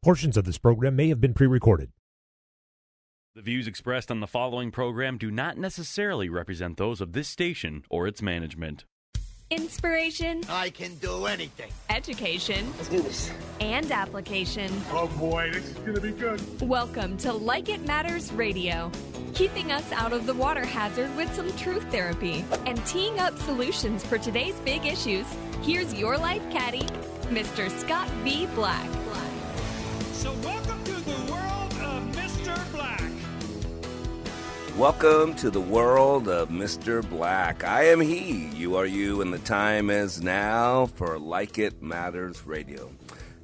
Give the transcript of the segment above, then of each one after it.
Portions of this program may have been pre recorded. The views expressed on the following program do not necessarily represent those of this station or its management. Inspiration. I can do anything. Education. Let's do this. And application. Oh boy, this is going to be good. Welcome to Like It Matters Radio, keeping us out of the water hazard with some truth therapy and teeing up solutions for today's big issues. Here's your life caddy, Mr. Scott V. Black. So, welcome to the world of Mr. Black. Welcome to the world of Mr. Black. I am he, you are you, and the time is now for Like It Matters Radio.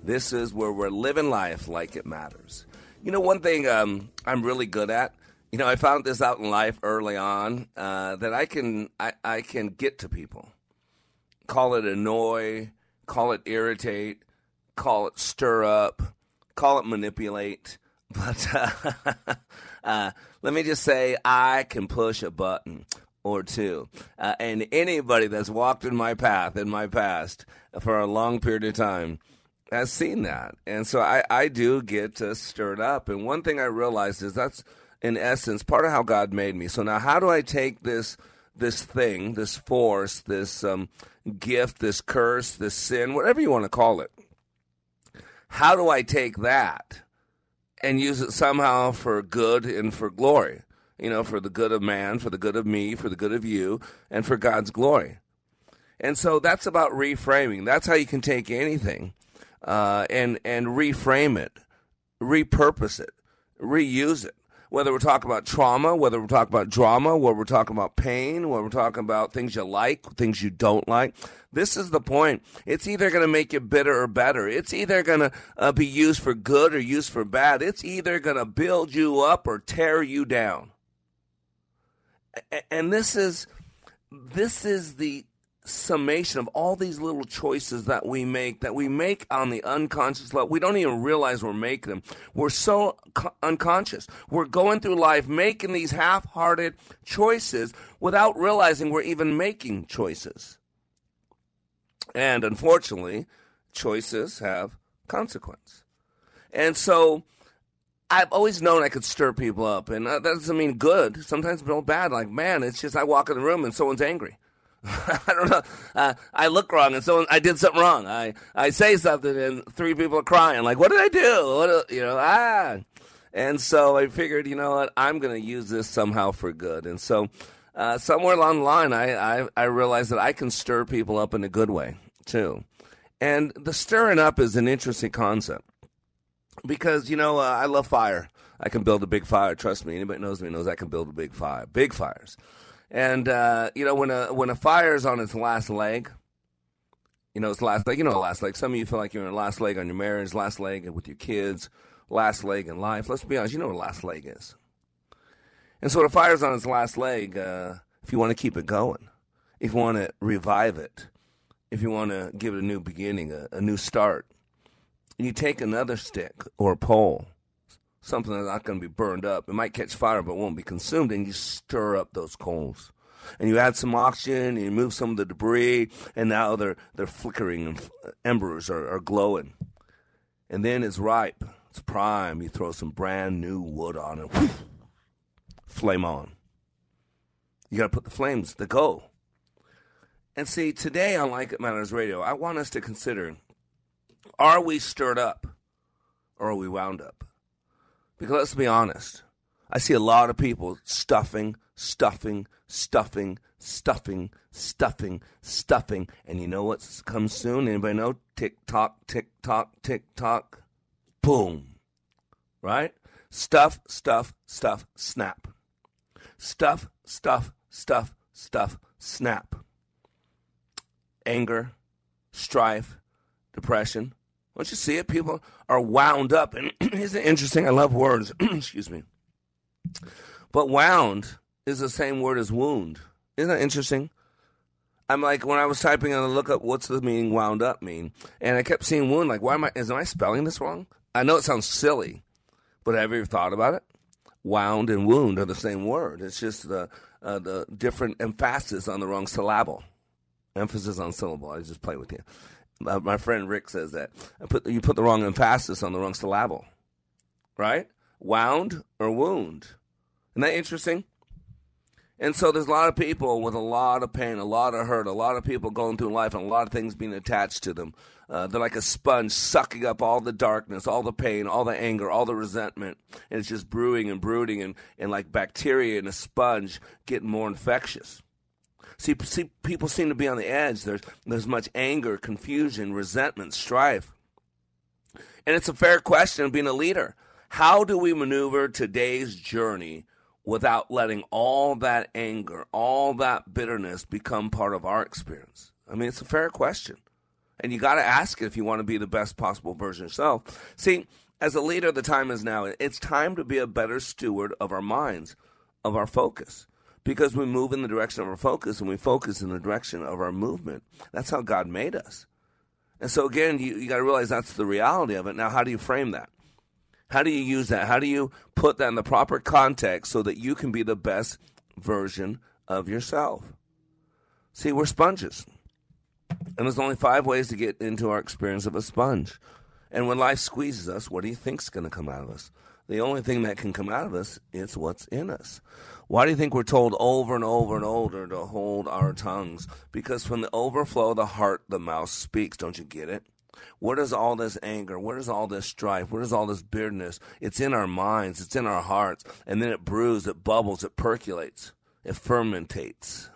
This is where we're living life like it matters. You know, one thing um, I'm really good at, you know, I found this out in life early on uh, that I can I, I can get to people. Call it annoy, call it irritate, call it stir up, call it manipulate. But uh, uh, let me just say, I can push a button or two. Uh, and anybody that's walked in my path, in my past, for a long period of time, has seen that. And so I, I do get stirred up. And one thing I realized is that's, in essence, part of how God made me. So now, how do I take this? This thing, this force, this um, gift, this curse, this sin, whatever you want to call it. How do I take that and use it somehow for good and for glory. You know, for the good of man, for the good of me, for the good of you, and for God's glory. And so that's about reframing. That's how you can take anything uh, and and reframe it, repurpose it, reuse it. Whether we're talking about trauma, whether we're talking about drama, whether we're talking about pain, whether we're talking about things you like, things you don't like. This is the point. It's either going to make you bitter or better. It's either going to uh, be used for good or used for bad. It's either going to build you up or tear you down. And this is this is the summation of all these little choices that we make that we make on the unconscious level we don't even realize we're making them we're so co- unconscious we're going through life making these half-hearted choices without realizing we're even making choices and unfortunately choices have consequence and so I've always known I could stir people up, and uh, that doesn't mean good. Sometimes it's real bad. Like, man, it's just I walk in the room and someone's angry. I don't know. Uh, I look wrong, and so I did something wrong. I I say something, and three people are crying. Like, what did I do? What you know? Ah. And so I figured, you know what? I'm going to use this somehow for good. And so uh, somewhere along the line, I, I I realized that I can stir people up in a good way too. And the stirring up is an interesting concept because you know uh, I love fire. I can build a big fire. Trust me. Anybody knows me knows I can build a big fire. Big fires. And uh, you know when a when a fire is on its last leg, you know its last leg. You know last leg. Some of you feel like you're in last leg on your marriage, last leg with your kids, last leg in life. Let's be honest. You know what a last leg is. And so the fire's on its last leg. Uh, if you want to keep it going, if you want to revive it, if you want to give it a new beginning, a, a new start, you take another stick or pole, something that's not going to be burned up. It might catch fire, but won't be consumed, and you stir up those coals. And you add some oxygen, and you move some of the debris, and now they're they're flickering, and embers are, are glowing. And then it's ripe, it's prime. You throw some brand new wood on it, whoosh, flame on. You got to put the flames to go. And see, today on Like It Matters Radio, I want us to consider are we stirred up or are we wound up? Because let's be honest, I see a lot of people stuffing, stuffing, stuffing, stuffing, stuffing, stuffing. And you know what comes soon? Anybody know? Tick tock, tick tock, tick tock. Boom. Right? Stuff, stuff, stuff, snap. Stuff, stuff, stuff, stuff, snap. Anger, strife, depression, Don't you see it? People are wound up. And isn't it interesting? I love words. Excuse me. But wound is the same word as wound. Isn't that interesting? I'm like when I was typing on the look up what's the meaning wound up mean, and I kept seeing wound. Like, why am I? Is am I spelling this wrong? I know it sounds silly, but have you ever thought about it? Wound and wound are the same word. It's just the uh, the different emphasis on the wrong syllable. Emphasis on syllable. I just play with you. Uh, my friend Rick says that. I put you put the wrong emphasis on the wrong syllable. Right? Wound or wound. Isn't that interesting? And so there's a lot of people with a lot of pain, a lot of hurt, a lot of people going through life, and a lot of things being attached to them. Uh, they're like a sponge sucking up all the darkness, all the pain, all the anger, all the resentment. And it's just brewing and brooding, and, and like bacteria in a sponge getting more infectious. See, see, people seem to be on the edge. There's, there's much anger, confusion, resentment, strife. And it's a fair question being a leader. How do we maneuver today's journey without letting all that anger, all that bitterness become part of our experience? I mean, it's a fair question. And you got to ask it if you want to be the best possible version of yourself. See, as a leader, the time is now. It's time to be a better steward of our minds, of our focus. Because we move in the direction of our focus and we focus in the direction of our movement. That's how God made us. And so, again, you, you got to realize that's the reality of it. Now, how do you frame that? How do you use that? How do you put that in the proper context so that you can be the best version of yourself? See, we're sponges. And there's only five ways to get into our experience of a sponge. And when life squeezes us, what do you think's going to come out of us? The only thing that can come out of us is what's in us. Why do you think we're told over and over and over to hold our tongues? Because from the overflow of the heart, the mouth speaks. Don't you get it? Where does all this anger, where does all this strife, where does all this bitterness? It's in our minds, it's in our hearts, and then it brews, it bubbles, it percolates, it fermentates.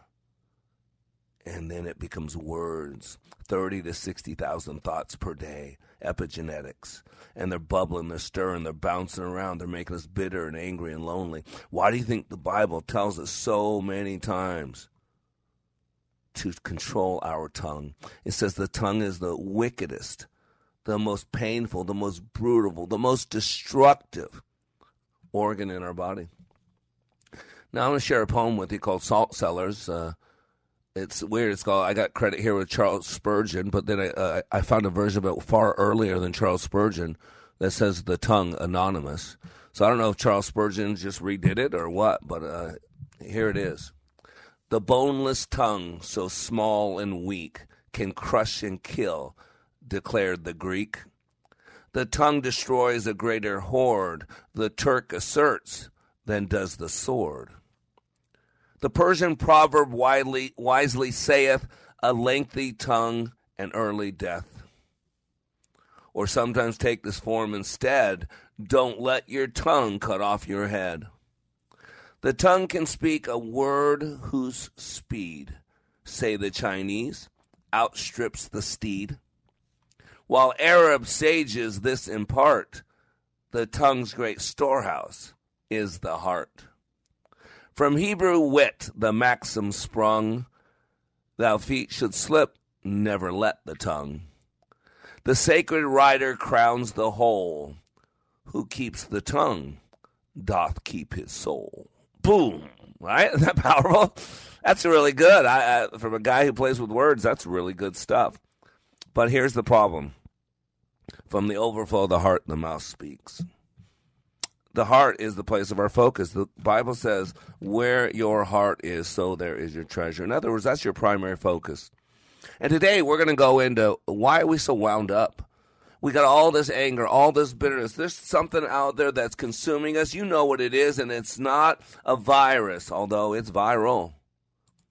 And then it becomes words 30 to 60,000 thoughts per day, epigenetics. And they're bubbling, they're stirring, they're bouncing around, they're making us bitter and angry and lonely. Why do you think the Bible tells us so many times? to control our tongue. It says the tongue is the wickedest, the most painful, the most brutal, the most destructive organ in our body. Now I'm going to share a poem with you called Salt Cellars. Uh, it's weird. It's called. I got credit here with Charles Spurgeon, but then I uh, I found a version of it far earlier than Charles Spurgeon that says the tongue anonymous. So I don't know if Charles Spurgeon just redid it or what, but uh, here it is. The boneless tongue, so small and weak, can crush and kill, declared the Greek. The tongue destroys a greater horde, the Turk asserts, than does the sword. The Persian proverb widely, wisely saith, a lengthy tongue and early death. Or sometimes take this form instead, don't let your tongue cut off your head. The tongue can speak a word whose speed, say the Chinese, outstrips the steed. While Arab sages this impart, the tongue's great storehouse is the heart. From Hebrew wit the maxim sprung, thou feet should slip, never let the tongue. The sacred writer crowns the whole, who keeps the tongue doth keep his soul boom. Right? Isn't that powerful? That's really good. I, I, from a guy who plays with words, that's really good stuff. But here's the problem from the overflow of the heart, the mouth speaks. The heart is the place of our focus. The Bible says, where your heart is, so there is your treasure. In other words, that's your primary focus. And today we're going to go into why are we so wound up? We got all this anger, all this bitterness. There's something out there that's consuming us. You know what it is, and it's not a virus, although it's viral.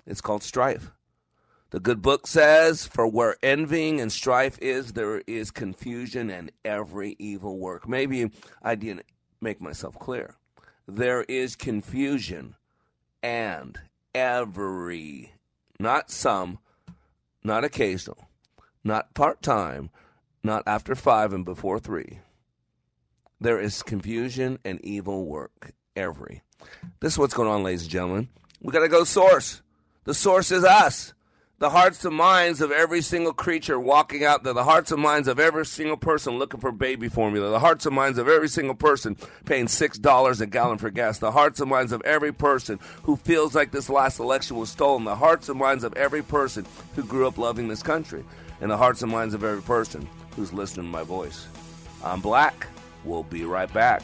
It's called strife. The good book says, For where envying and strife is, there is confusion and every evil work. Maybe I didn't make myself clear. There is confusion and every, not some, not occasional, not part time, not after five and before three. There is confusion and evil work every. This is what's going on, ladies and gentlemen. We got to go source. The source is us. The hearts and minds of every single creature walking out there, the hearts and minds of every single person looking for baby formula, the hearts and minds of every single person paying $6 a gallon for gas, the hearts and minds of every person who feels like this last election was stolen, the hearts and minds of every person who grew up loving this country, and the hearts and minds of every person who's listening to my voice. I'm Black. We'll be right back.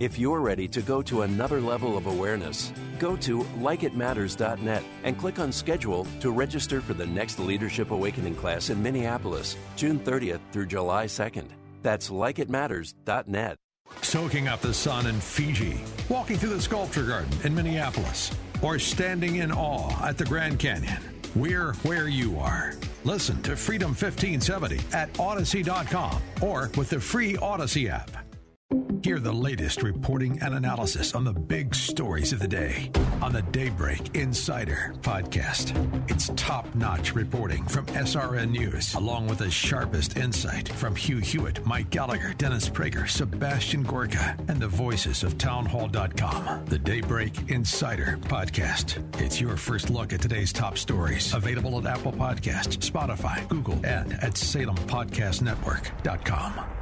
If you're ready to go to another level of awareness, go to likeitmatters.net and click on schedule to register for the next Leadership Awakening class in Minneapolis, June 30th through July 2nd. That's likeitmatters.net. Soaking up the sun in Fiji, walking through the sculpture garden in Minneapolis, or standing in awe at the Grand Canyon. We're where you are. Listen to Freedom 1570 at Odyssey.com or with the free Odyssey app. Hear the latest reporting and analysis on the big stories of the day on the Daybreak Insider podcast. It's top notch reporting from SRN News, along with the sharpest insight from Hugh Hewitt, Mike Gallagher, Dennis Prager, Sebastian Gorka, and the voices of townhall.com. The Daybreak Insider podcast. It's your first look at today's top stories. Available at Apple Podcasts, Spotify, Google, and at SalemPodcastNetwork.com.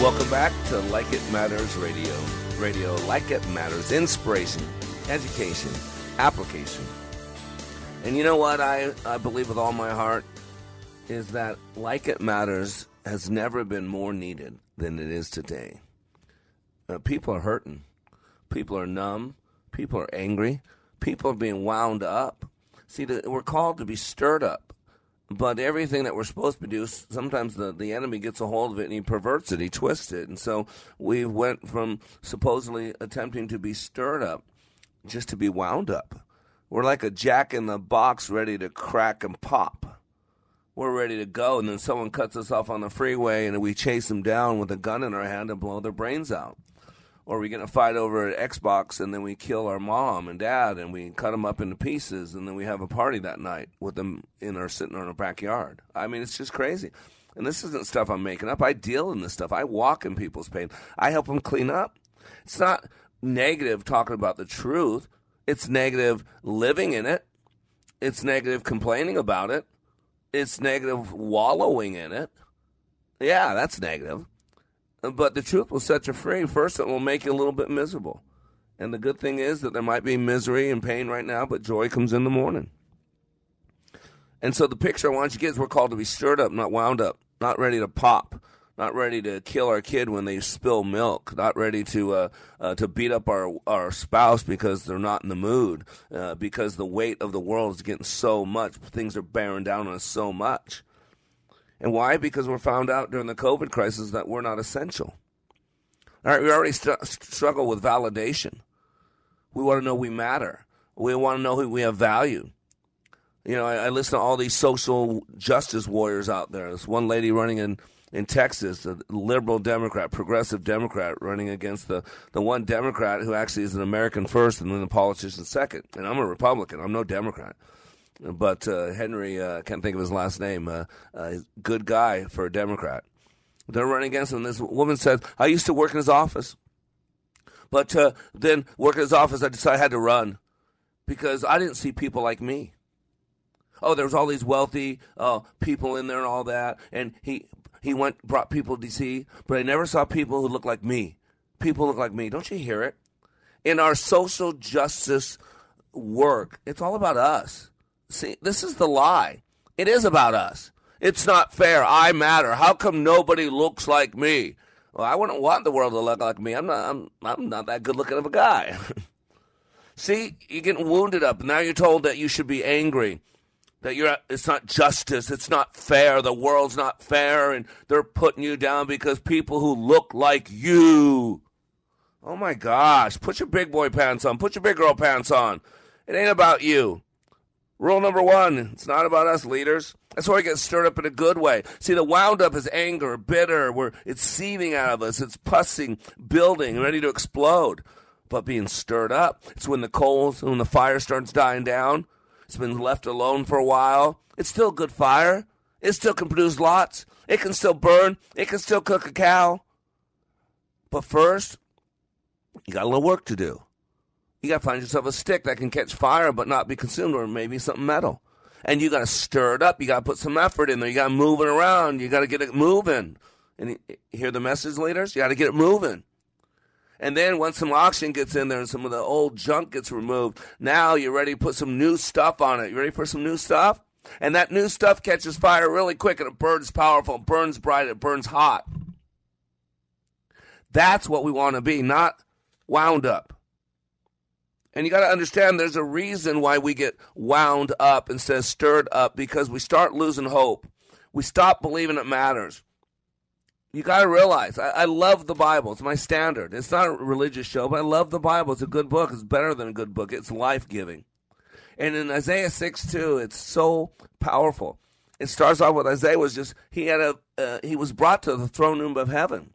Welcome back to Like It Matters Radio. Radio Like It Matters. Inspiration, education, application. And you know what I, I believe with all my heart is that Like It Matters has never been more needed than it is today. Uh, people are hurting. People are numb. People are angry. People are being wound up. See, we're called to be stirred up but everything that we're supposed to do, sometimes the, the enemy gets a hold of it and he perverts it, he twists it. And so we went from supposedly attempting to be stirred up just to be wound up. We're like a jack in the box ready to crack and pop. We're ready to go, and then someone cuts us off on the freeway and we chase them down with a gun in our hand and blow their brains out or we get in a fight over an Xbox and then we kill our mom and dad and we cut them up into pieces and then we have a party that night with them in our sitting in our backyard. I mean, it's just crazy. And this isn't stuff I'm making up. I deal in this stuff. I walk in people's pain. I help them clean up. It's not negative talking about the truth. It's negative living in it. It's negative complaining about it. It's negative wallowing in it. Yeah, that's negative. But the truth will set you free. First, it will make you a little bit miserable. And the good thing is that there might be misery and pain right now, but joy comes in the morning. And so the picture I want you to get is we're called to be stirred up, not wound up, not ready to pop, not ready to kill our kid when they spill milk, not ready to uh, uh, to beat up our our spouse because they're not in the mood, uh, because the weight of the world is getting so much, things are bearing down on us so much. And why? Because we're found out during the COVID crisis that we're not essential. All right, we already st- struggle with validation. We want to know we matter. We want to know we have value. You know, I, I, listen to all these social justice warriors out there. There's one lady running in, in Texas, a liberal Democrat, progressive Democrat, running against the, the one Democrat who actually is an American first and then a politician second. And I'm a Republican. I'm no Democrat. But uh, Henry, uh, can't think of his last name, uh, uh good guy for a Democrat. They're running against him. This woman says, I used to work in his office. But uh, then, working in his office, I decided I had to run because I didn't see people like me. Oh, there was all these wealthy uh, people in there and all that, and he he went brought people to DC, but I never saw people who looked like me. People look like me. Don't you hear it? In our social justice work, it's all about us. See, this is the lie. It is about us. It's not fair. I matter. How come nobody looks like me? Well, I wouldn't want the world to look like me. I'm not. I'm. I'm not that good looking of a guy. See, you're getting wounded up. Now you're told that you should be angry, that you're. It's not justice. It's not fair. The world's not fair, and they're putting you down because people who look like you. Oh my gosh! Put your big boy pants on. Put your big girl pants on. It ain't about you. Rule number one: It's not about us leaders. That's why we get stirred up in a good way. See, the wound up is anger, bitter, where it's seething out of us, it's pussing, building, ready to explode. But being stirred up, it's when the coals, when the fire starts dying down, it's been left alone for a while. It's still good fire. It still can produce lots. It can still burn. It can still cook a cow. But first, you got a little work to do. You got to find yourself a stick that can catch fire but not be consumed, or maybe something metal and you got to stir it up. You got to put some effort in there. You got to move it around. You got to get it moving. And hear the message, leaders? You got to get it moving. And then once some oxygen gets in there and some of the old junk gets removed, now you're ready to put some new stuff on it. You ready for some new stuff? And that new stuff catches fire really quick and it burns powerful, it burns bright, it burns hot. That's what we want to be, not wound up. And you got to understand there's a reason why we get wound up instead of stirred up because we start losing hope. We stop believing it matters. You got to realize, I, I, love the Bible. It's my standard. It's not a religious show, but I love the Bible. It's a good book. It's better than a good book. It's life giving. And in Isaiah 6 2, it's so powerful. It starts off with Isaiah was just, he had a, uh, he was brought to the throne room of heaven.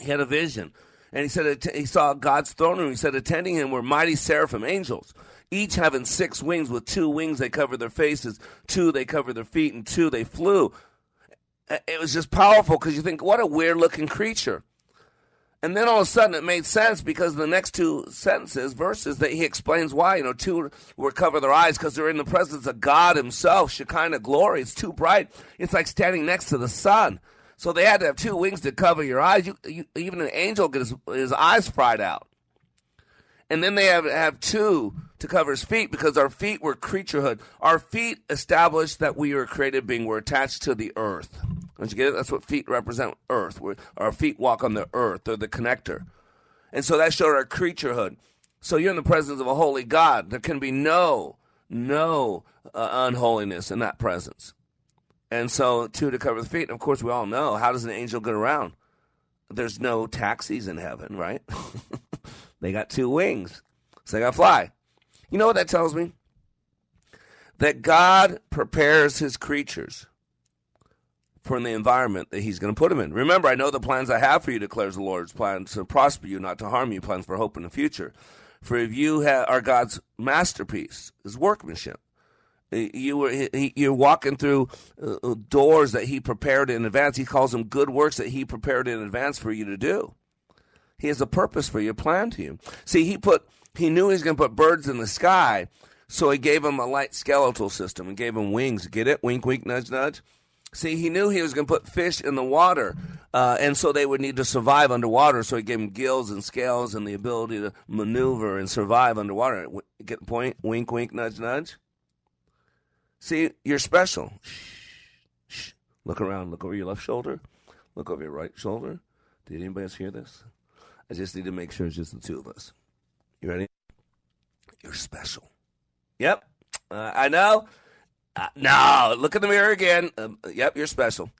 He had a vision and he said he saw God's throne room. He said attending him were mighty seraphim angels, each having six wings. With two wings they covered their faces, two they covered their feet, and two they flew. It was just powerful because you think, what a weird looking creature. And then all of a sudden it made sense because the next two sentences, verses, that he explains why. You know, two were cover their eyes because they're in the presence of God Himself, Shekinah glory. It's too bright. It's like standing next to the sun. So they had to have two wings to cover your eyes. You, you, even an angel gets his, eyes fried out. And then they have have two to cover his feet because our feet were creaturehood. Our feet established that we were created being. We're attached to the earth. Don't you get it? That's what feet represent. Earth. We're, our feet walk on the earth. They're the connector. And so that showed our creaturehood. So you're in the presence of a holy God. There can be no no uh, unholiness in that presence. And so, two to cover the feet. And of course, we all know how does an angel get around? There's no taxis in heaven, right? they got two wings, so they got to fly. You know what that tells me? That God prepares his creatures for the environment that he's going to put them in. Remember, I know the plans I have for you, declares the Lord's plans to prosper you, not to harm you, plans for hope in the future. For if you are God's masterpiece, his workmanship, you were you're walking through uh, uh, doors that he prepared in advance. He calls them good works that he prepared in advance for you to do. He has a purpose for you, plan to you. See, he put he knew he was going to put birds in the sky, so he gave him a light skeletal system and gave him wings. Get it? Wink, wink, nudge, nudge. See, he knew he was going to put fish in the water, uh, and so they would need to survive underwater. So he gave them gills and scales and the ability to maneuver and survive underwater. Get the point? Wink, wink, nudge, nudge. See, you're special. Shh, shh. Look around. Look over your left shoulder. Look over your right shoulder. Did anybody else hear this? I just need to make sure it's just the two of us. You ready? You're special. Yep. Uh, I know. Uh, no, look in the mirror again. Um, yep, you're special.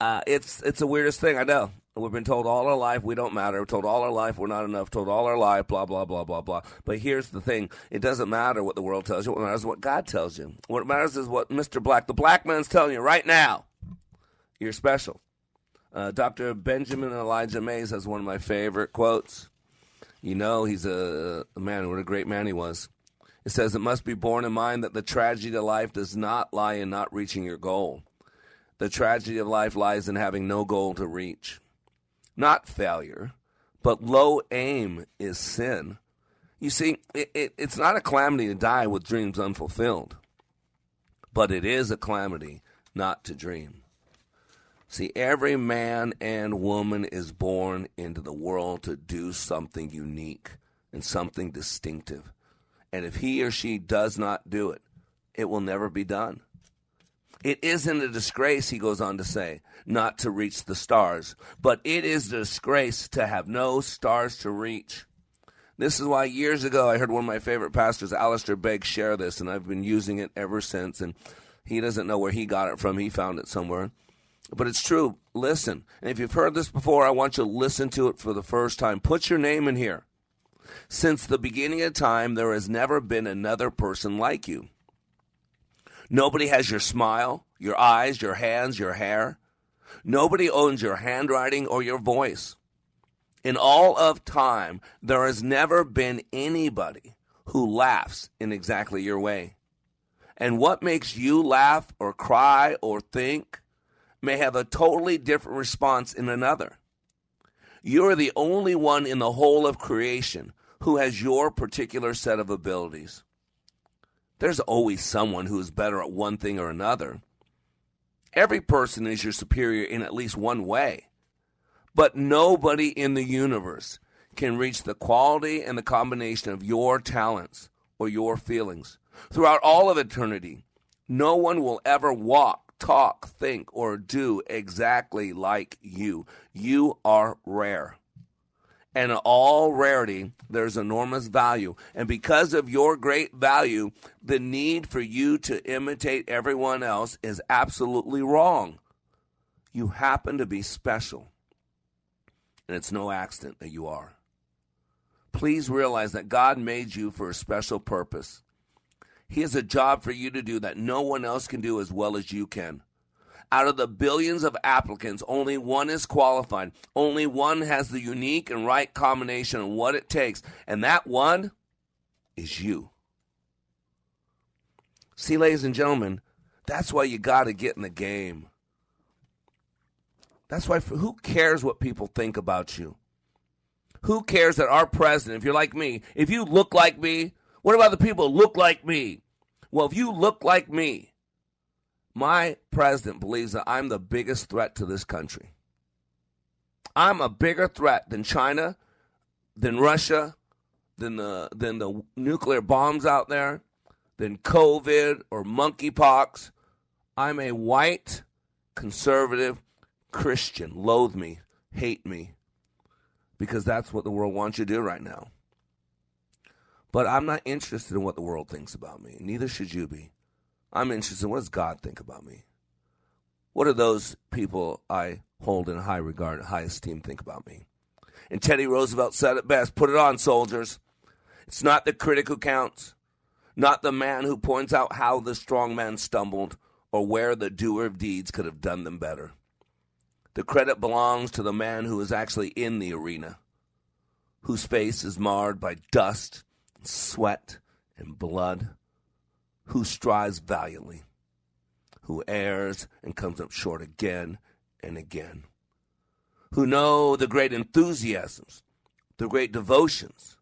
Uh, it's it's the weirdest thing. I know. We've been told all our life we don't matter. We're told all our life we're not enough. Told all our life blah blah blah blah blah. But here's the thing: it doesn't matter what the world tells you. What matters is what God tells you. What matters is what Mr. Black, the black man's telling you right now. You're special. Uh, Dr. Benjamin Elijah Mays has one of my favorite quotes. You know, he's a, a man. What a great man he was. It says, It must be borne in mind that the tragedy of life does not lie in not reaching your goal. The tragedy of life lies in having no goal to reach. Not failure, but low aim is sin. You see, it, it, it's not a calamity to die with dreams unfulfilled, but it is a calamity not to dream. See, every man and woman is born into the world to do something unique and something distinctive. And if he or she does not do it, it will never be done. It isn't a disgrace, he goes on to say, not to reach the stars, but it is a disgrace to have no stars to reach. This is why years ago I heard one of my favorite pastors, Alistair Begg, share this, and I've been using it ever since. And he doesn't know where he got it from, he found it somewhere. But it's true. Listen. And if you've heard this before, I want you to listen to it for the first time. Put your name in here. Since the beginning of time, there has never been another person like you. Nobody has your smile, your eyes, your hands, your hair. Nobody owns your handwriting or your voice. In all of time, there has never been anybody who laughs in exactly your way. And what makes you laugh or cry or think may have a totally different response in another. You are the only one in the whole of creation who has your particular set of abilities. There's always someone who is better at one thing or another. Every person is your superior in at least one way. But nobody in the universe can reach the quality and the combination of your talents or your feelings. Throughout all of eternity, no one will ever walk, talk, think, or do exactly like you. You are rare. And all rarity, there's enormous value. And because of your great value, the need for you to imitate everyone else is absolutely wrong. You happen to be special. And it's no accident that you are. Please realize that God made you for a special purpose. He has a job for you to do that no one else can do as well as you can. Out of the billions of applicants, only one is qualified. Only one has the unique and right combination of what it takes. And that one is you. See, ladies and gentlemen, that's why you got to get in the game. That's why, who cares what people think about you? Who cares that our president, if you're like me, if you look like me, what about the people who look like me? Well, if you look like me, my president believes that I'm the biggest threat to this country. I'm a bigger threat than China, than Russia, than the than the nuclear bombs out there, than COVID or monkeypox. I'm a white conservative Christian. Loathe me, hate me, because that's what the world wants you to do right now. But I'm not interested in what the world thinks about me. Neither should you be. I'm interested in what does God think about me? What do those people I hold in high regard, high esteem, think about me? And Teddy Roosevelt said it best put it on, soldiers. It's not the critic who counts, not the man who points out how the strong man stumbled or where the doer of deeds could have done them better. The credit belongs to the man who is actually in the arena, whose face is marred by dust, sweat, and blood who strives valiantly, who errs and comes up short again and again, who know the great enthusiasms, the great devotions,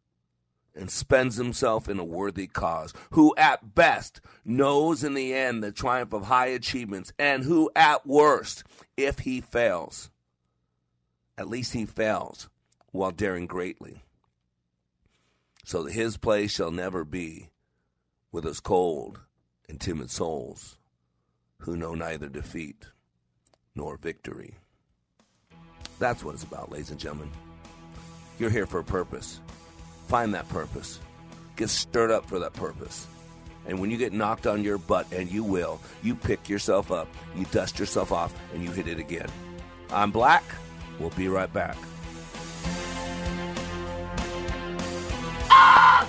and spends himself in a worthy cause, who at best knows in the end the triumph of high achievements, and who at worst, if he fails, at least he fails while daring greatly. So that his place shall never be with us cold and timid souls who know neither defeat nor victory. That's what it's about, ladies and gentlemen. You're here for a purpose. Find that purpose. Get stirred up for that purpose. And when you get knocked on your butt, and you will, you pick yourself up, you dust yourself off, and you hit it again. I'm Black. We'll be right back. Ah!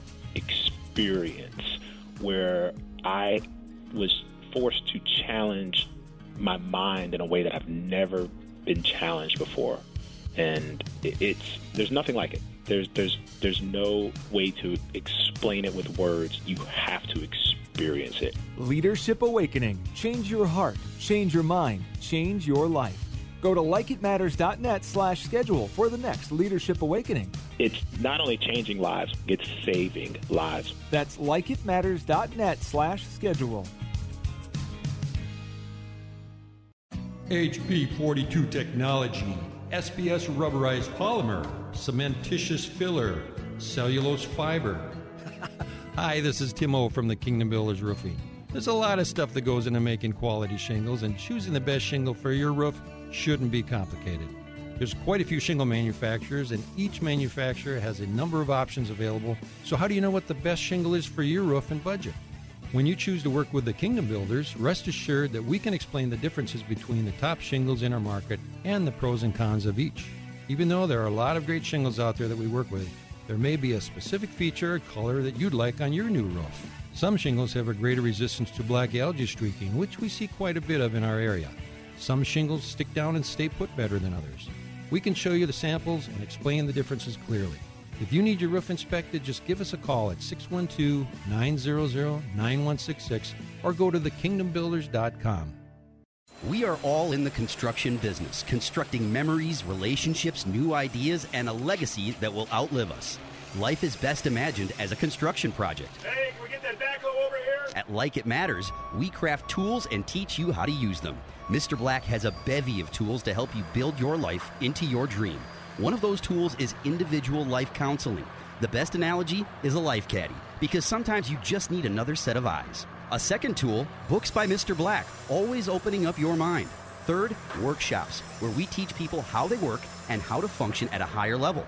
experience where I was forced to challenge my mind in a way that I've never been challenged before, and it's there's nothing like it. There's there's there's no way to explain it with words. You have to experience it. Leadership Awakening. Change your heart, change your mind, change your life. Go to likeitmatters.net slash schedule for the next Leadership Awakening. It's not only changing lives, it's saving lives. That's likeitmatters.net slash schedule. HP42 technology, SBS rubberized polymer, cementitious filler, cellulose fiber. Hi, this is Tim O from the Kingdom Builders Roofing. There's a lot of stuff that goes into making quality shingles, and choosing the best shingle for your roof shouldn't be complicated. There's quite a few shingle manufacturers, and each manufacturer has a number of options available. So, how do you know what the best shingle is for your roof and budget? When you choose to work with the Kingdom Builders, rest assured that we can explain the differences between the top shingles in our market and the pros and cons of each. Even though there are a lot of great shingles out there that we work with, there may be a specific feature or color that you'd like on your new roof. Some shingles have a greater resistance to black algae streaking, which we see quite a bit of in our area. Some shingles stick down and stay put better than others. We can show you the samples and explain the differences clearly. If you need your roof inspected, just give us a call at 612 900 9166 or go to thekingdombuilders.com. We are all in the construction business, constructing memories, relationships, new ideas, and a legacy that will outlive us. Life is best imagined as a construction project. Hey, can we get that backhoe over here? At Like It Matters, we craft tools and teach you how to use them. Mr. Black has a bevy of tools to help you build your life into your dream. One of those tools is individual life counseling. The best analogy is a life caddy, because sometimes you just need another set of eyes. A second tool, Books by Mr. Black, always opening up your mind. Third, workshops, where we teach people how they work and how to function at a higher level.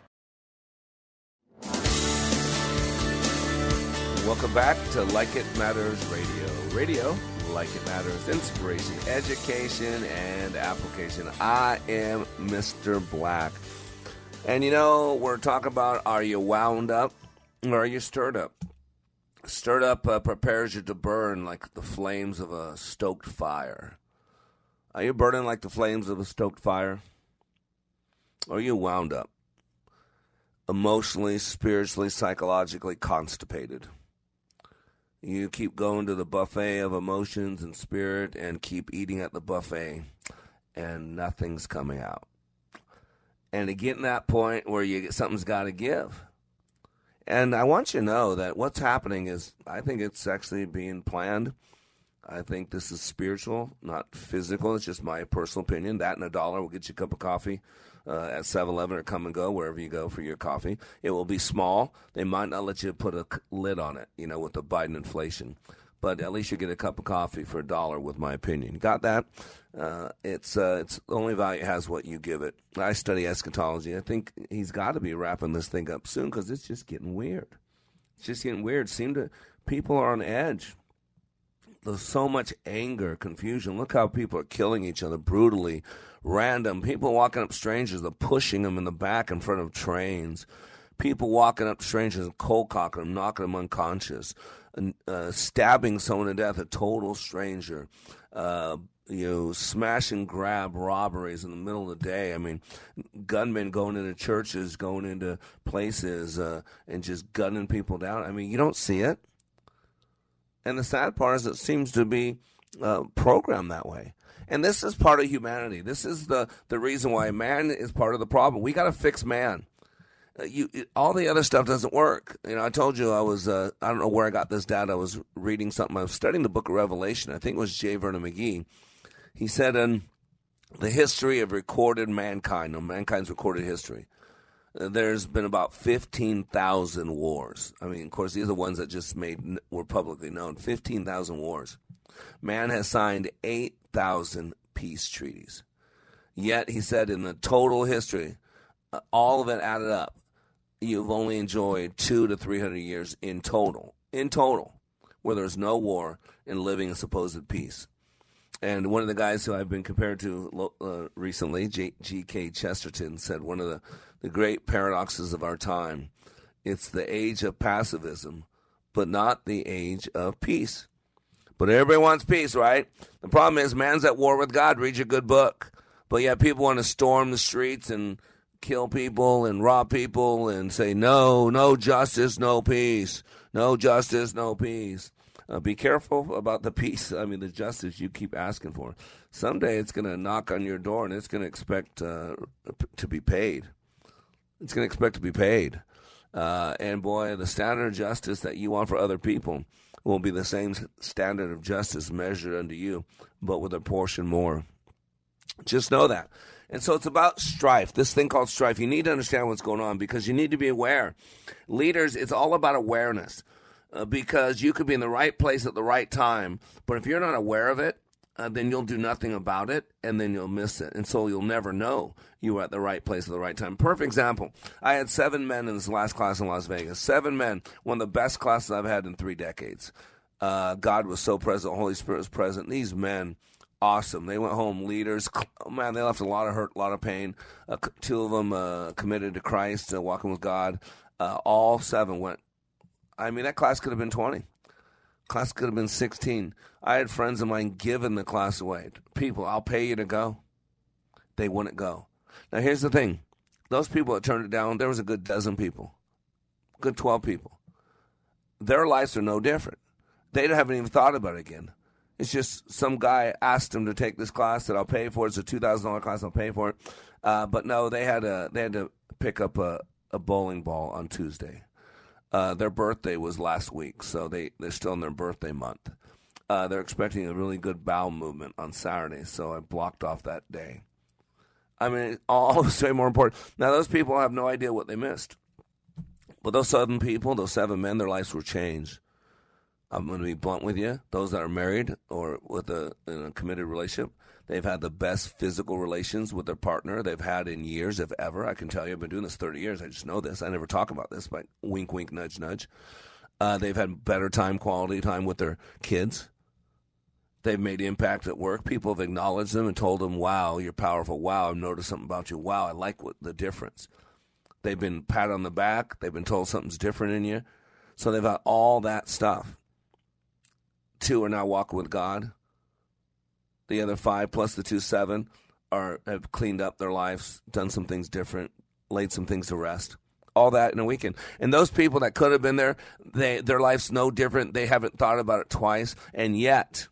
Welcome back to Like It Matters Radio. Radio, like it matters, inspiration, education, and application. I am Mr. Black. And you know, we're talking about are you wound up or are you stirred up? Stirred up uh, prepares you to burn like the flames of a stoked fire. Are you burning like the flames of a stoked fire? Or are you wound up? Emotionally, spiritually, psychologically constipated. You keep going to the buffet of emotions and spirit and keep eating at the buffet, and nothing's coming out. And to get in that point where you something's got to give. And I want you to know that what's happening is, I think it's actually being planned. I think this is spiritual, not physical. It's just my personal opinion. That and a dollar will get you a cup of coffee uh, at 7 Eleven or come and go, wherever you go for your coffee. It will be small. They might not let you put a lid on it, you know, with the Biden inflation. but at least you get a cup of coffee for a dollar with my opinion. Got that? Uh, it's uh, it's only value has what you give it. I study eschatology. I think he's got to be wrapping this thing up soon because it's just getting weird. It's just getting weird. Seem to people are on edge. There's so much anger, confusion. Look how people are killing each other brutally, random. People walking up strangers, they're pushing them in the back in front of trains. People walking up strangers and cold cocking them, knocking them unconscious, uh, stabbing someone to death, a total stranger. Uh, you know, smash and grab robberies in the middle of the day. I mean, gunmen going into churches, going into places, uh, and just gunning people down. I mean, you don't see it. And the sad part is it seems to be uh, programmed that way. And this is part of humanity. This is the, the reason why man is part of the problem. We got to fix man. Uh, you it, all the other stuff doesn't work. You know, I told you I was uh, I don't know where I got this data. I was reading something. I was studying the Book of Revelation. I think it was J. Vernon McGee. He said in the history of recorded mankind, or mankind's recorded history, uh, there's been about 15,000 wars. I mean, of course, these are the ones that just made were publicly known. 15,000 wars. Man has signed 8,000 peace treaties. Yet, he said, in the total history, all of it added up, you've only enjoyed two to 300 years in total. In total, where there's no war and living in supposed peace. And one of the guys who I've been compared to uh, recently, G.K. Chesterton, said one of the, the great paradoxes of our time it's the age of pacifism, but not the age of peace. But everybody wants peace, right? The problem is, man's at war with God. Read your good book. But yet, people want to storm the streets and kill people and rob people and say, no, no justice, no peace. No justice, no peace. Uh, be careful about the peace. I mean, the justice you keep asking for. Someday it's going to knock on your door and it's going to expect uh, to be paid. It's going to expect to be paid. Uh, and boy, the standard of justice that you want for other people will be the same standard of justice measured unto you, but with a portion more. Just know that. And so it's about strife, this thing called strife. You need to understand what's going on because you need to be aware. Leaders, it's all about awareness uh, because you could be in the right place at the right time. But if you're not aware of it, uh, then you'll do nothing about it and then you'll miss it. And so you'll never know you were at the right place at the right time. Perfect example. I had seven men in this last class in Las Vegas. Seven men, one of the best classes I've had in three decades. Uh, God was so present, Holy Spirit was present. These men, awesome. They went home leaders. Oh, man, they left a lot of hurt, a lot of pain. Uh, two of them uh, committed to Christ, uh, walking with God. Uh, all seven went I mean, that class could have been 20. Class could have been 16. I had friends of mine giving the class away. People, I'll pay you to go. They wouldn't go. Now, here's the thing those people that turned it down, there was a good dozen people, good 12 people. Their lives are no different. They haven't even thought about it again. It's just some guy asked them to take this class that I'll pay for. It's a two thousand dollar class. I'll pay for it. Uh, but no, they had a they had to pick up a, a bowling ball on Tuesday. Uh, their birthday was last week, so they, they're still in their birthday month. Uh, they're expecting a really good bowel movement on Saturday, so I blocked off that day. I mean, all is way more important. Now, those people have no idea what they missed. But those seven people, those seven men, their lives were changed. I'm going to be blunt with you. Those that are married or with a, a committed relationship, They've had the best physical relations with their partner they've had in years, if ever. I can tell you, I've been doing this 30 years. I just know this. I never talk about this, but wink, wink, nudge, nudge. Uh, they've had better time, quality time with their kids. They've made impact at work. People have acknowledged them and told them, wow, you're powerful. Wow, I've noticed something about you. Wow, I like what, the difference. They've been pat on the back. They've been told something's different in you. So they've got all that stuff. Two are now walking with God. The other five plus the two seven are have cleaned up their lives, done some things different, laid some things to rest. All that in a weekend. And those people that could have been there, they their life's no different. They haven't thought about it twice, and yet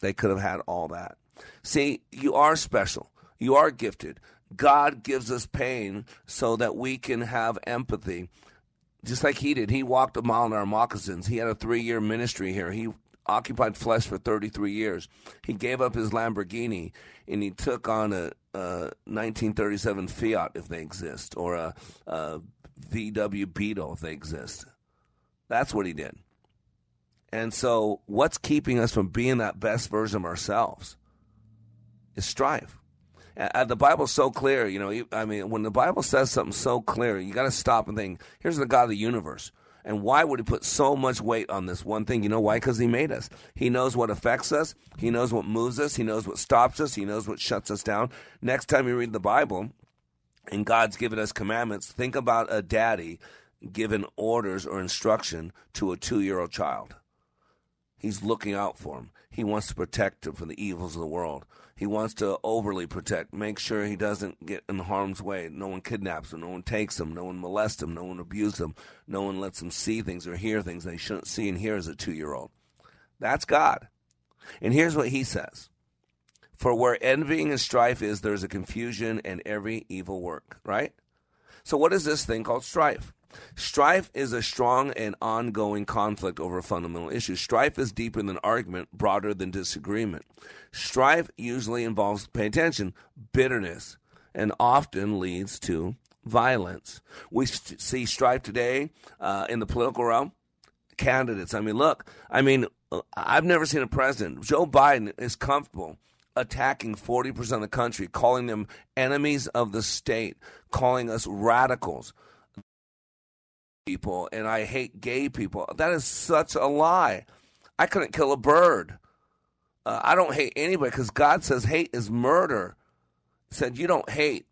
they could have had all that. See, you are special. You are gifted. God gives us pain so that we can have empathy. Just like he did. He walked a mile in our moccasins. He had a three year ministry here. He occupied flesh for 33 years. He gave up his Lamborghini and he took on a, a 1937 Fiat, if they exist, or a, a VW Beetle, if they exist. That's what he did. And so, what's keeping us from being that best version of ourselves is strife. Uh, the Bible's so clear, you know. I mean, when the Bible says something so clear, you got to stop and think. Here's the God of the universe, and why would He put so much weight on this one thing? You know why? Because He made us. He knows what affects us. He knows what moves us. He knows what stops us. He knows what shuts us down. Next time you read the Bible, and God's given us commandments, think about a daddy giving orders or instruction to a two-year-old child. He's looking out for him. He wants to protect him from the evils of the world. He wants to overly protect, make sure he doesn't get in harm's way. No one kidnaps him, no one takes him, no one molests him, no one abuses him, no one lets him see things or hear things they shouldn't see and hear as a two year old. That's God. And here's what he says For where envying and strife is, there's a confusion and every evil work, right? So, what is this thing called strife? Strife is a strong and ongoing conflict over fundamental issues. Strife is deeper than argument, broader than disagreement. Strife usually involves, pay attention, bitterness, and often leads to violence. We see strife today uh, in the political realm. Candidates. I mean, look, I mean, I've never seen a president. Joe Biden is comfortable attacking 40% of the country, calling them enemies of the state, calling us radicals people and I hate gay people. That is such a lie. I couldn't kill a bird. Uh, I don't hate anybody because God says hate is murder. He said you don't hate,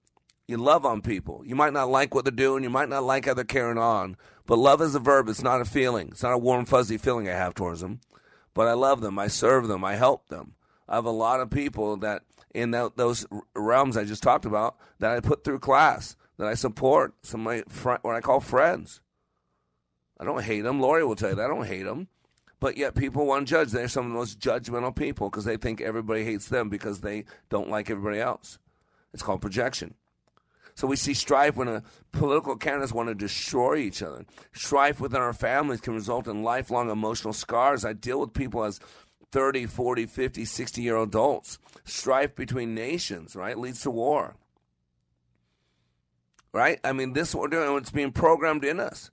you love on people. You might not like what they're doing, you might not like how they're carrying on, but love is a verb. It's not a feeling. It's not a warm fuzzy feeling I have towards them. But I love them. I serve them. I help them. I have a lot of people that in that, those realms I just talked about that I put through class that I support. Some of my fr- what I call friends. I don't hate them. Lori will tell you that. I don't hate them. But yet people want to judge. They're some of the most judgmental people because they think everybody hates them because they don't like everybody else. It's called projection. So we see strife when a political candidates want to destroy each other. Strife within our families can result in lifelong emotional scars. I deal with people as 30, 40, 50, 60 year old adults. Strife between nations, right, leads to war. Right? I mean, this is what we're doing. It's being programmed in us.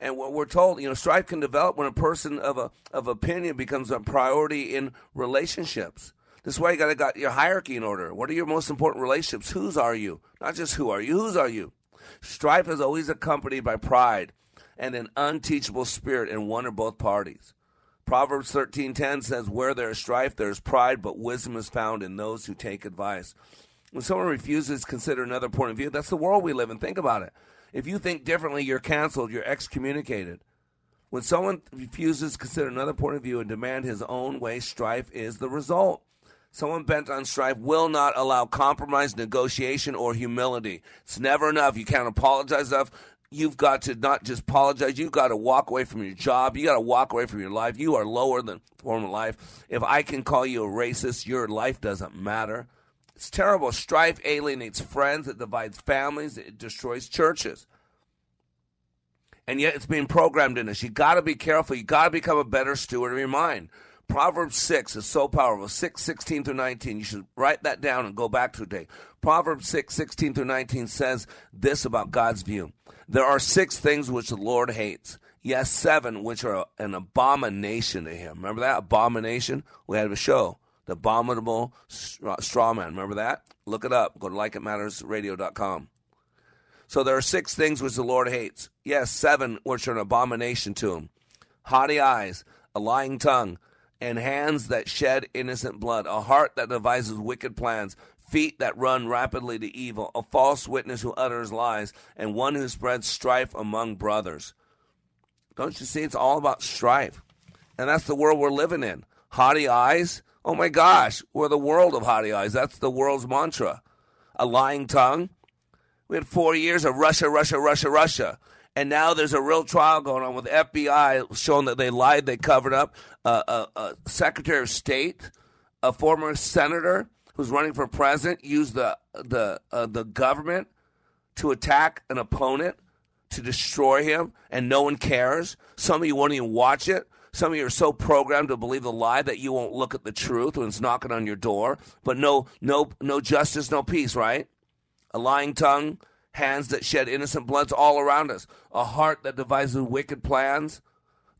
And what we're told, you know, strife can develop when a person of a of opinion becomes a priority in relationships. This is why you got to got your hierarchy in order. What are your most important relationships? Whose are you? Not just who are you. Whose are you? Strife is always accompanied by pride and an unteachable spirit in one or both parties. Proverbs 13:10 says, "Where there is strife, there is pride, but wisdom is found in those who take advice." When someone refuses to consider another point of view, that's the world we live in. Think about it. If you think differently, you're canceled, you're excommunicated. When someone refuses to consider another point of view and demand his own way, strife is the result. Someone bent on strife will not allow compromise, negotiation, or humility. It's never enough. You can't apologize enough. You've got to not just apologize. You've got to walk away from your job. You got to walk away from your life. You are lower than former life. If I can call you a racist, your life doesn't matter. It's terrible. Strife alienates friends, it divides families, it destroys churches. And yet it's being programmed in us. You got to be careful. You got to become a better steward of your mind. Proverbs 6 is so powerful. 6, 16 through 19. You should write that down and go back to today. Proverbs 6, 16 through 19 says this about God's view. There are six things which the Lord hates. Yes, seven which are an abomination to him. Remember that? Abomination? We had a show the abominable uh, straw man. Remember that? Look it up. Go to likeitmattersradio.com. So there are six things which the Lord hates. Yes, seven which are an abomination to him haughty eyes, a lying tongue, and hands that shed innocent blood, a heart that devises wicked plans, feet that run rapidly to evil, a false witness who utters lies, and one who spreads strife among brothers. Don't you see? It's all about strife. And that's the world we're living in. Haughty eyes, Oh my gosh, we're the world of haughty eyes. That's the world's mantra. A lying tongue. We had four years of Russia, Russia, Russia, Russia. And now there's a real trial going on with FBI showing that they lied, they covered up. A, a Secretary of State, a former senator who's running for president, used the the uh, the government to attack an opponent, to destroy him, and no one cares. Some of you won't even watch it. Some of you are so programmed to believe the lie that you won't look at the truth when it's knocking on your door. But no, no, no justice, no peace, right? A lying tongue, hands that shed innocent bloods all around us, a heart that devises wicked plans,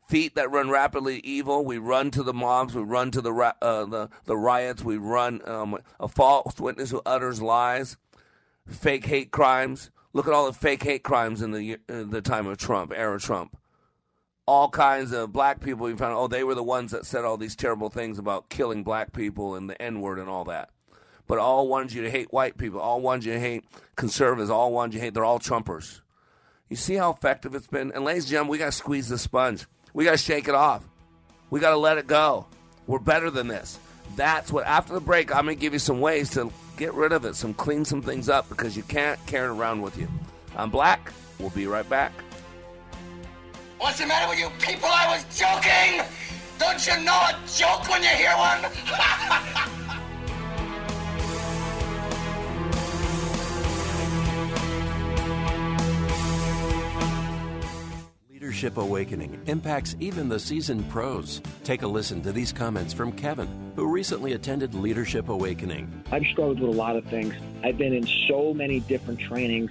feet that run rapidly evil. We run to the mobs. We run to the uh, the the riots. We run um, a false witness who utters lies, fake hate crimes. Look at all the fake hate crimes in the uh, the time of Trump, era Trump. All kinds of black people. You found oh they were the ones that said all these terrible things about killing black people and the N word and all that. But all wanted you to hate white people. All wanted you to hate conservatives. All wanted you hate. They're all Trumpers. You see how effective it's been. And ladies and gentlemen, we got to squeeze the sponge. We got to shake it off. We got to let it go. We're better than this. That's what, after the break, I'm going to give you some ways to get rid of it, some clean some things up because you can't carry it around with you. I'm Black. We'll be right back. What's the matter with you people? I was joking! Don't you know a joke when you hear one? Leadership Awakening impacts even the seasoned pros. Take a listen to these comments from Kevin, who recently attended Leadership Awakening. I've struggled with a lot of things. I've been in so many different trainings,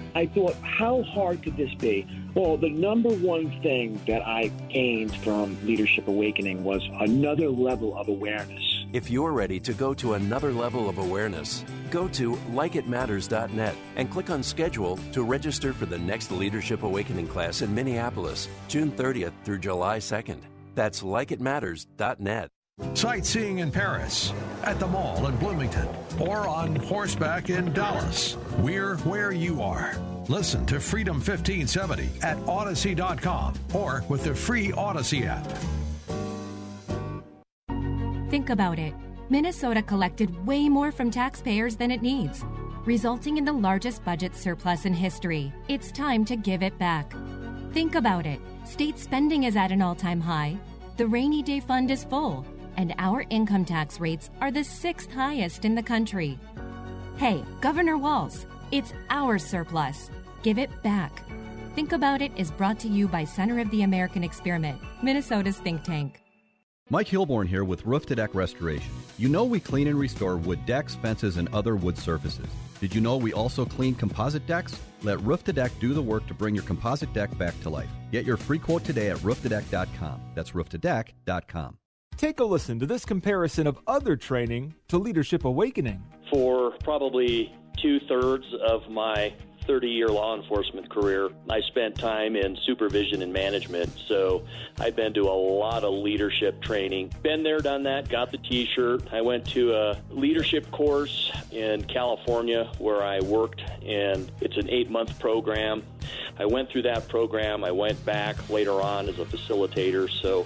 I thought, how hard could this be? Well, the number one thing that I gained from Leadership Awakening was another level of awareness. If you're ready to go to another level of awareness, go to likeitmatters.net and click on schedule to register for the next Leadership Awakening class in Minneapolis, June 30th through July 2nd. That's likeitmatters.net. Sightseeing in Paris, at the mall in Bloomington, or on horseback in Dallas. We're where you are. Listen to Freedom 1570 at Odyssey.com or with the free Odyssey app. Think about it. Minnesota collected way more from taxpayers than it needs, resulting in the largest budget surplus in history. It's time to give it back. Think about it. State spending is at an all time high, the rainy day fund is full, and our income tax rates are the sixth highest in the country. Hey, Governor Walz, it's our surplus. Give it back. Think About It is brought to you by Center of the American Experiment, Minnesota's think tank. Mike Hilborn here with Roof to Deck Restoration. You know we clean and restore wood decks, fences, and other wood surfaces. Did you know we also clean composite decks? Let Roof to Deck do the work to bring your composite deck back to life. Get your free quote today at rooftodeck.com. That's rooftodeck.com. Take a listen to this comparison of other training to Leadership Awakening. For probably two thirds of my 30 year law enforcement career, I spent time in supervision and management. So I've been to a lot of leadership training. Been there, done that, got the t shirt. I went to a leadership course in California where I worked, and it's an eight month program. I went through that program. I went back later on as a facilitator. So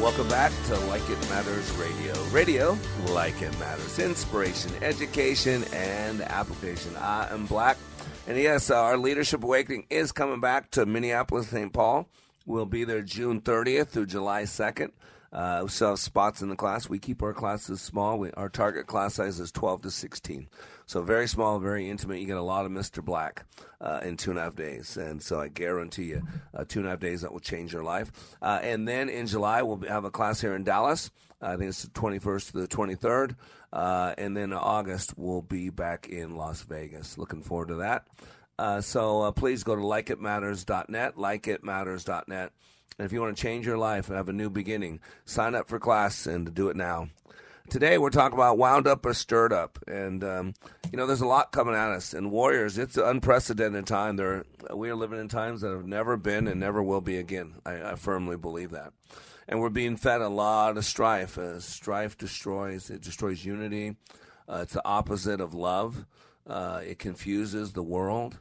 Welcome back to Like It Matters Radio. Radio, like it matters. Inspiration, education, and application. I am Black. And yes, our Leadership Awakening is coming back to Minneapolis, St. Paul. We'll be there June 30th through July 2nd. Uh, we still have spots in the class. We keep our classes small. We, our target class size is 12 to 16. So very small, very intimate. You get a lot of Mr. Black uh, in two and a half days. And so I guarantee you, uh, two and a half days that will change your life. Uh, and then in July, we'll have a class here in Dallas. I think it's the 21st to the 23rd. Uh, and then August, we'll be back in Las Vegas. Looking forward to that. Uh, so uh, please go to likeitmatters.net, likeitmatters.net. And if you want to change your life and have a new beginning, sign up for class and do it now. Today we're talking about wound up or stirred up, and um, you know, there's a lot coming at us. And Warriors, it's an unprecedented time. There, we are living in times that have never been and never will be again. I, I firmly believe that. And we're being fed a lot of strife. Uh, strife destroys. It destroys unity. Uh, it's the opposite of love. Uh, it confuses the world.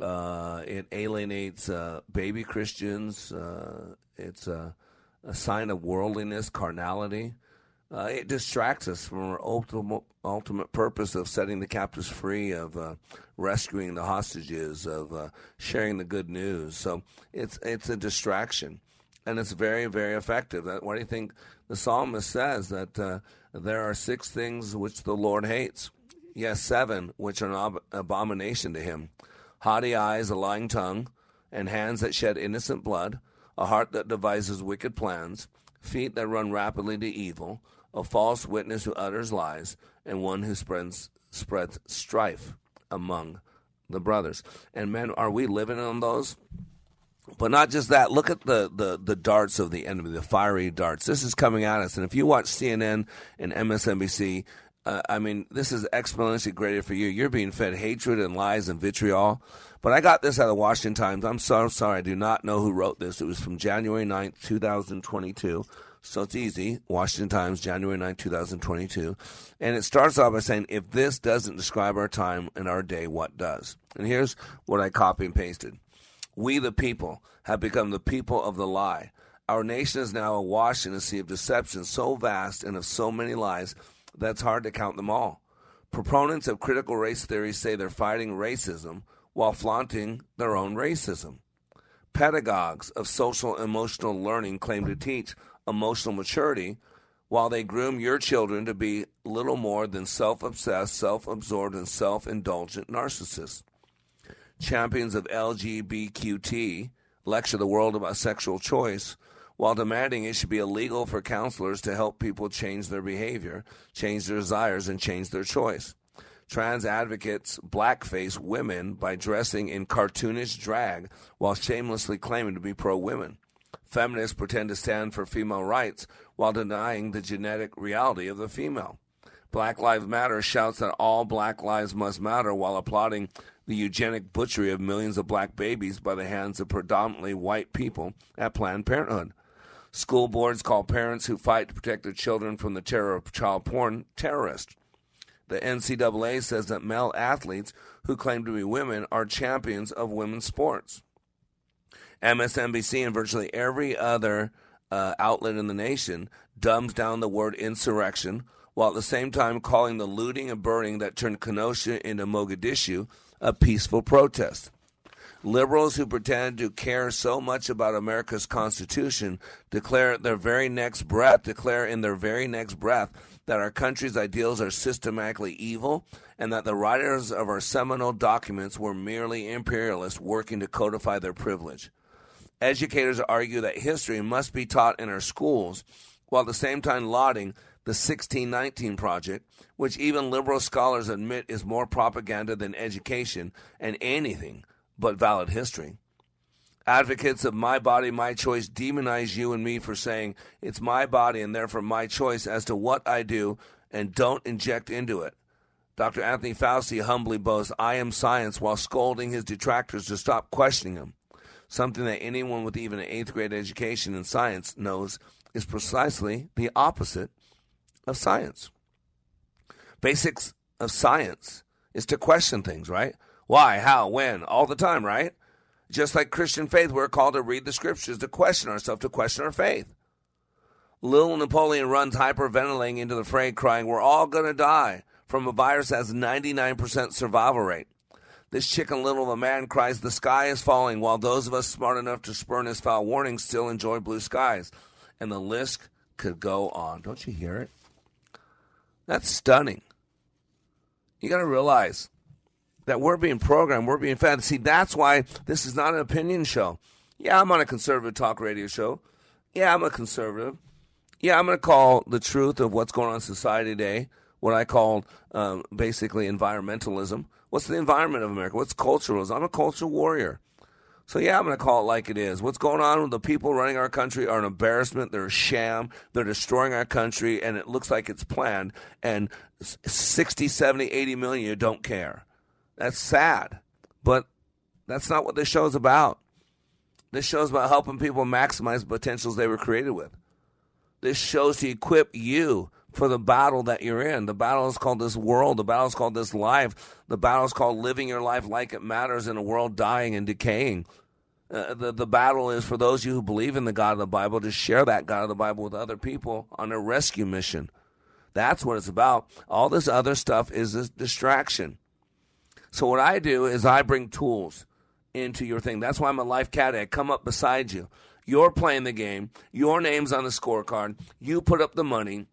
Uh, it alienates uh, baby Christians. Uh, it's a, a, sign of worldliness, carnality. Uh, it distracts us from our ultimate, ultimate purpose of setting the captives free, of uh, rescuing the hostages, of uh, sharing the good news. So it's it's a distraction, and it's very very effective. What do you think? The psalmist says that there are six things which the Lord hates. Yes, seven which are an ab- abomination to Him haughty eyes, a lying tongue, and hands that shed innocent blood, a heart that devises wicked plans, feet that run rapidly to evil, a false witness who utters lies, and one who spreads spreads strife among the brothers. And men, are we living on those? But not just that. Look at the, the, the darts of the enemy, the fiery darts. This is coming at us. And if you watch CNN and MSNBC, uh, I mean, this is exponentially greater for you. You're being fed hatred and lies and vitriol. But I got this out of the Washington Times. I'm so sorry. I do not know who wrote this. It was from January 9th, 2022. So it's easy. Washington Times, January 9th, 2022. And it starts off by saying, if this doesn't describe our time and our day, what does? And here's what I copy and pasted. We, the people, have become the people of the lie. Our nation is now awash in a sea of deception so vast and of so many lies that's hard to count them all. Proponents of critical race theory say they're fighting racism while flaunting their own racism. Pedagogues of social emotional learning claim to teach emotional maturity while they groom your children to be little more than self obsessed, self absorbed, and self indulgent narcissists. Champions of LGBTQ lecture the world about sexual choice while demanding it should be illegal for counselors to help people change their behavior, change their desires, and change their choice. Trans advocates blackface women by dressing in cartoonish drag while shamelessly claiming to be pro women. Feminists pretend to stand for female rights while denying the genetic reality of the female. Black Lives Matter shouts that all black lives must matter while applauding the eugenic butchery of millions of black babies by the hands of predominantly white people at Planned Parenthood. School boards call parents who fight to protect their children from the terror of child porn terrorists. The NCAA says that male athletes who claim to be women are champions of women's sports. MSNBC and virtually every other uh, outlet in the nation dumbs down the word insurrection while at the same time calling the looting and burning that turned Kenosha into Mogadishu a peaceful protest. Liberals who pretend to care so much about America's Constitution declare their very next breath, declare in their very next breath that our country's ideals are systematically evil and that the writers of our seminal documents were merely imperialists working to codify their privilege. Educators argue that history must be taught in our schools while at the same time lauding the 1619 Project, which even liberal scholars admit is more propaganda than education and anything but valid history. Advocates of my body, my choice demonize you and me for saying it's my body and therefore my choice as to what I do and don't inject into it. Dr. Anthony Fauci humbly boasts, I am science, while scolding his detractors to stop questioning him. Something that anyone with even an eighth grade education in science knows is precisely the opposite of science. Basics of science is to question things, right? Why, how, when, all the time, right? Just like Christian faith, we're called to read the scriptures, to question ourselves, to question our faith. Little Napoleon runs hyperventilating into the fray, crying, We're all going to die from a virus that has 99% survival rate. This chicken little of a man cries, The sky is falling, while those of us smart enough to spurn his foul warning still enjoy blue skies. And the list could go on. Don't you hear it? That's stunning. You got to realize that we're being programmed, we're being fed. See, that's why this is not an opinion show. Yeah, I'm on a conservative talk radio show. Yeah, I'm a conservative. Yeah, I'm going to call the truth of what's going on in society today what I call um, basically environmentalism. What's the environment of America? What's culturalism? I'm a cultural warrior. So, yeah, I'm going to call it like it is. What's going on with the people running our country are an embarrassment. They're a sham. They're destroying our country, and it looks like it's planned. And 60, 70, 80 million you don't care. That's sad. But that's not what this show's about. This show's about helping people maximize the potentials they were created with. This show's to equip you for the battle that you're in. The battle is called this world. The battle is called this life. The battle is called living your life like it matters in a world dying and decaying. Uh, the, the battle is for those of you who believe in the God of the Bible to share that God of the Bible with other people on a rescue mission. That's what it's about. All this other stuff is a distraction. So, what I do is I bring tools into your thing. That's why I'm a life caddy. I come up beside you. You're playing the game. Your name's on the scorecard. You put up the money.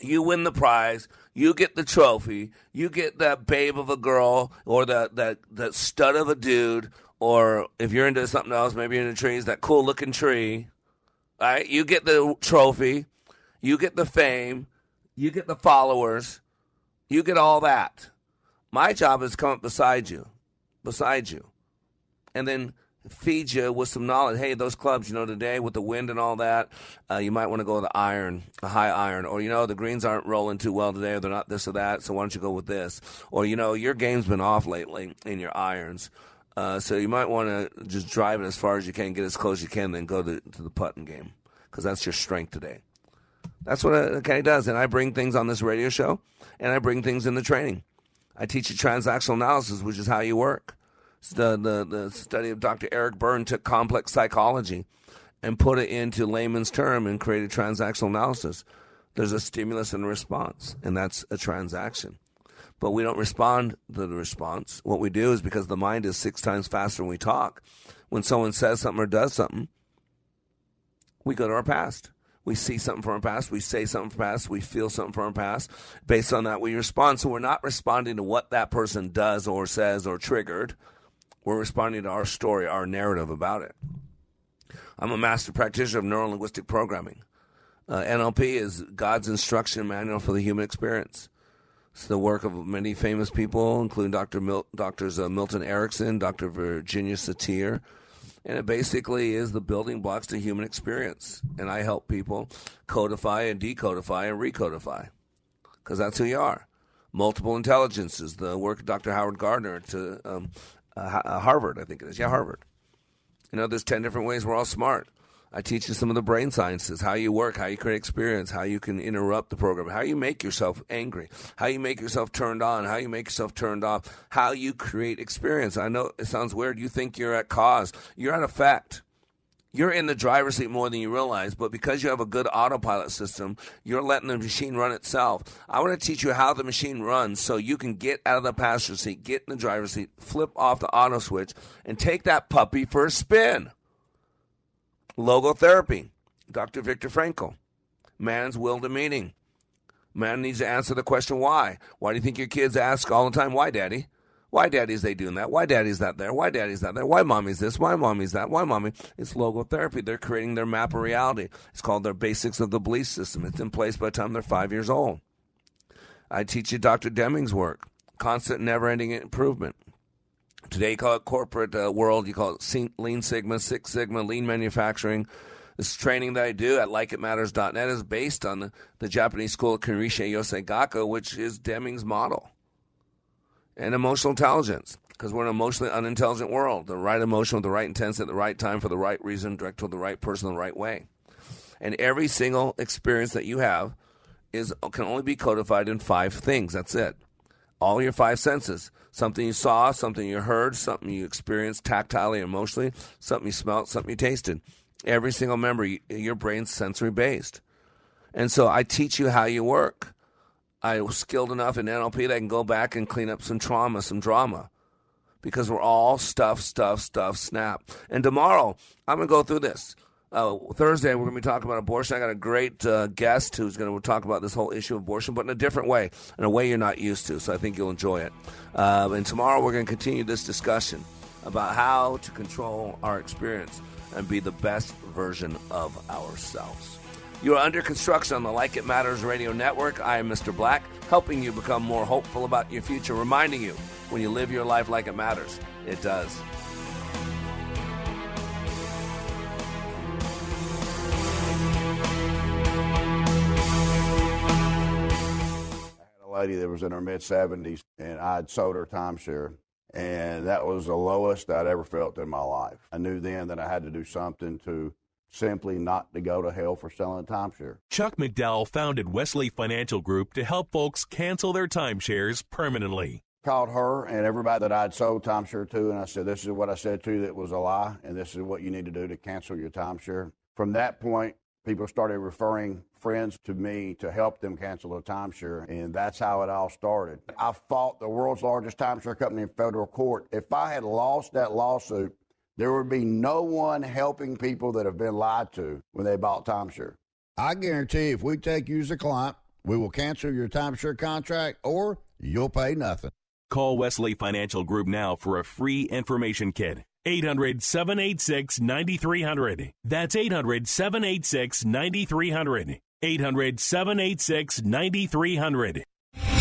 You win the prize. You get the trophy. You get that babe of a girl or that that that stud of a dude. Or if you're into something else, maybe you're into trees, that cool looking tree. Right, you get the trophy. You get the fame. You get the followers. You get all that. My job is come up beside you, beside you, and then feed you with some knowledge. Hey, those clubs, you know, today with the wind and all that, uh, you might want to go with the iron, a high iron, or you know, the greens aren't rolling too well today, or they're not this or that. So why don't you go with this? Or you know, your game's been off lately in your irons. Uh, so you might want to just drive it as far as you can, get as close as you can, then go to, to the putting game because that's your strength today. That's what a caddy does, and I bring things on this radio show, and I bring things in the training. I teach you transactional analysis, which is how you work. The, the, the study of Dr. Eric Berne took complex psychology and put it into layman's term and created transactional analysis. There's a stimulus and a response, and that's a transaction. But we don't respond to the response. What we do is because the mind is six times faster when we talk. When someone says something or does something, we go to our past. We see something from our past. We say something from our past. We feel something from our past. Based on that, we respond. So we're not responding to what that person does or says or triggered. We're responding to our story, our narrative about it. I'm a master practitioner of neuro linguistic programming. Uh, NLP is God's instruction manual for the human experience. It's the work of many famous people, including Dr. Mil- Doctors uh, Milton Erickson, Dr. Virginia Satir, and it basically is the building blocks to human experience. And I help people codify and decodify and recodify because that's who you are. Multiple intelligences, the work of Dr. Howard Gardner to um, uh, Harvard, I think it is. Yeah, Harvard. You know, there's 10 different ways we're all smart. I teach you some of the brain sciences, how you work, how you create experience, how you can interrupt the program, how you make yourself angry, how you make yourself turned on, how you make yourself turned off, how you create experience. I know it sounds weird. You think you're at cause, you're at effect. You're in the driver's seat more than you realize, but because you have a good autopilot system, you're letting the machine run itself. I want to teach you how the machine runs so you can get out of the passenger seat, get in the driver's seat, flip off the auto switch, and take that puppy for a spin. Logotherapy, Dr. Viktor Frankl. Man's will to meaning. Man needs to answer the question why. Why do you think your kids ask all the time, why, daddy? Why daddy's they doing that? Why daddy's that there? Why daddy's that there? Why mommy's this? Why mommy's that? Why mommy? It's logotherapy. They're creating their map of reality. It's called their basics of the belief system. It's in place by the time they're five years old. I teach you Dr. Deming's work, constant, never-ending improvement. Today, you call it corporate uh, world. You call it Lean Sigma, Six Sigma, Lean Manufacturing. This training that I do at likeitmatters.net is based on the, the Japanese school of Kanrisha Yosei which is Deming's model. And emotional intelligence, because we're an emotionally unintelligent world. The right emotion with the right intensity at the right time for the right reason, direct to the right person the right way. And every single experience that you have is can only be codified in five things. That's it. All your five senses something you saw, something you heard, something you experienced tactilely, emotionally, something you smelled, something you tasted. Every single member, your brain's sensory based. And so I teach you how you work. I was skilled enough in NLP that I can go back and clean up some trauma, some drama. Because we're all stuff, stuff, stuff, snap. And tomorrow, I'm going to go through this. Uh, Thursday, we're going to be talking about abortion. I got a great uh, guest who's going to talk about this whole issue of abortion, but in a different way, in a way you're not used to. So I think you'll enjoy it. Uh, and tomorrow, we're going to continue this discussion about how to control our experience and be the best version of ourselves. You are under construction on the Like It Matters radio network. I am Mr. Black, helping you become more hopeful about your future, reminding you when you live your life like it matters, it does. lady that was in her mid 70s, and I had sold her timeshare. And that was the lowest I'd ever felt in my life. I knew then that I had to do something to simply not to go to hell for selling a timeshare. Chuck McDowell founded Wesley Financial Group to help folks cancel their timeshares permanently. Called her and everybody that I'd sold timeshare to, and I said, This is what I said to you that was a lie, and this is what you need to do to cancel your timeshare. From that point, people started referring friends to me to help them cancel a timeshare, and that's how it all started. I fought the world's largest timeshare company in federal court. If I had lost that lawsuit, there would be no one helping people that have been lied to when they bought timeshare. I guarantee if we take you as a client, we will cancel your timeshare contract or you'll pay nothing. Call Wesley Financial Group now for a free information kit. 800 786 9300. That's 800 786 9300. 800 786 9300.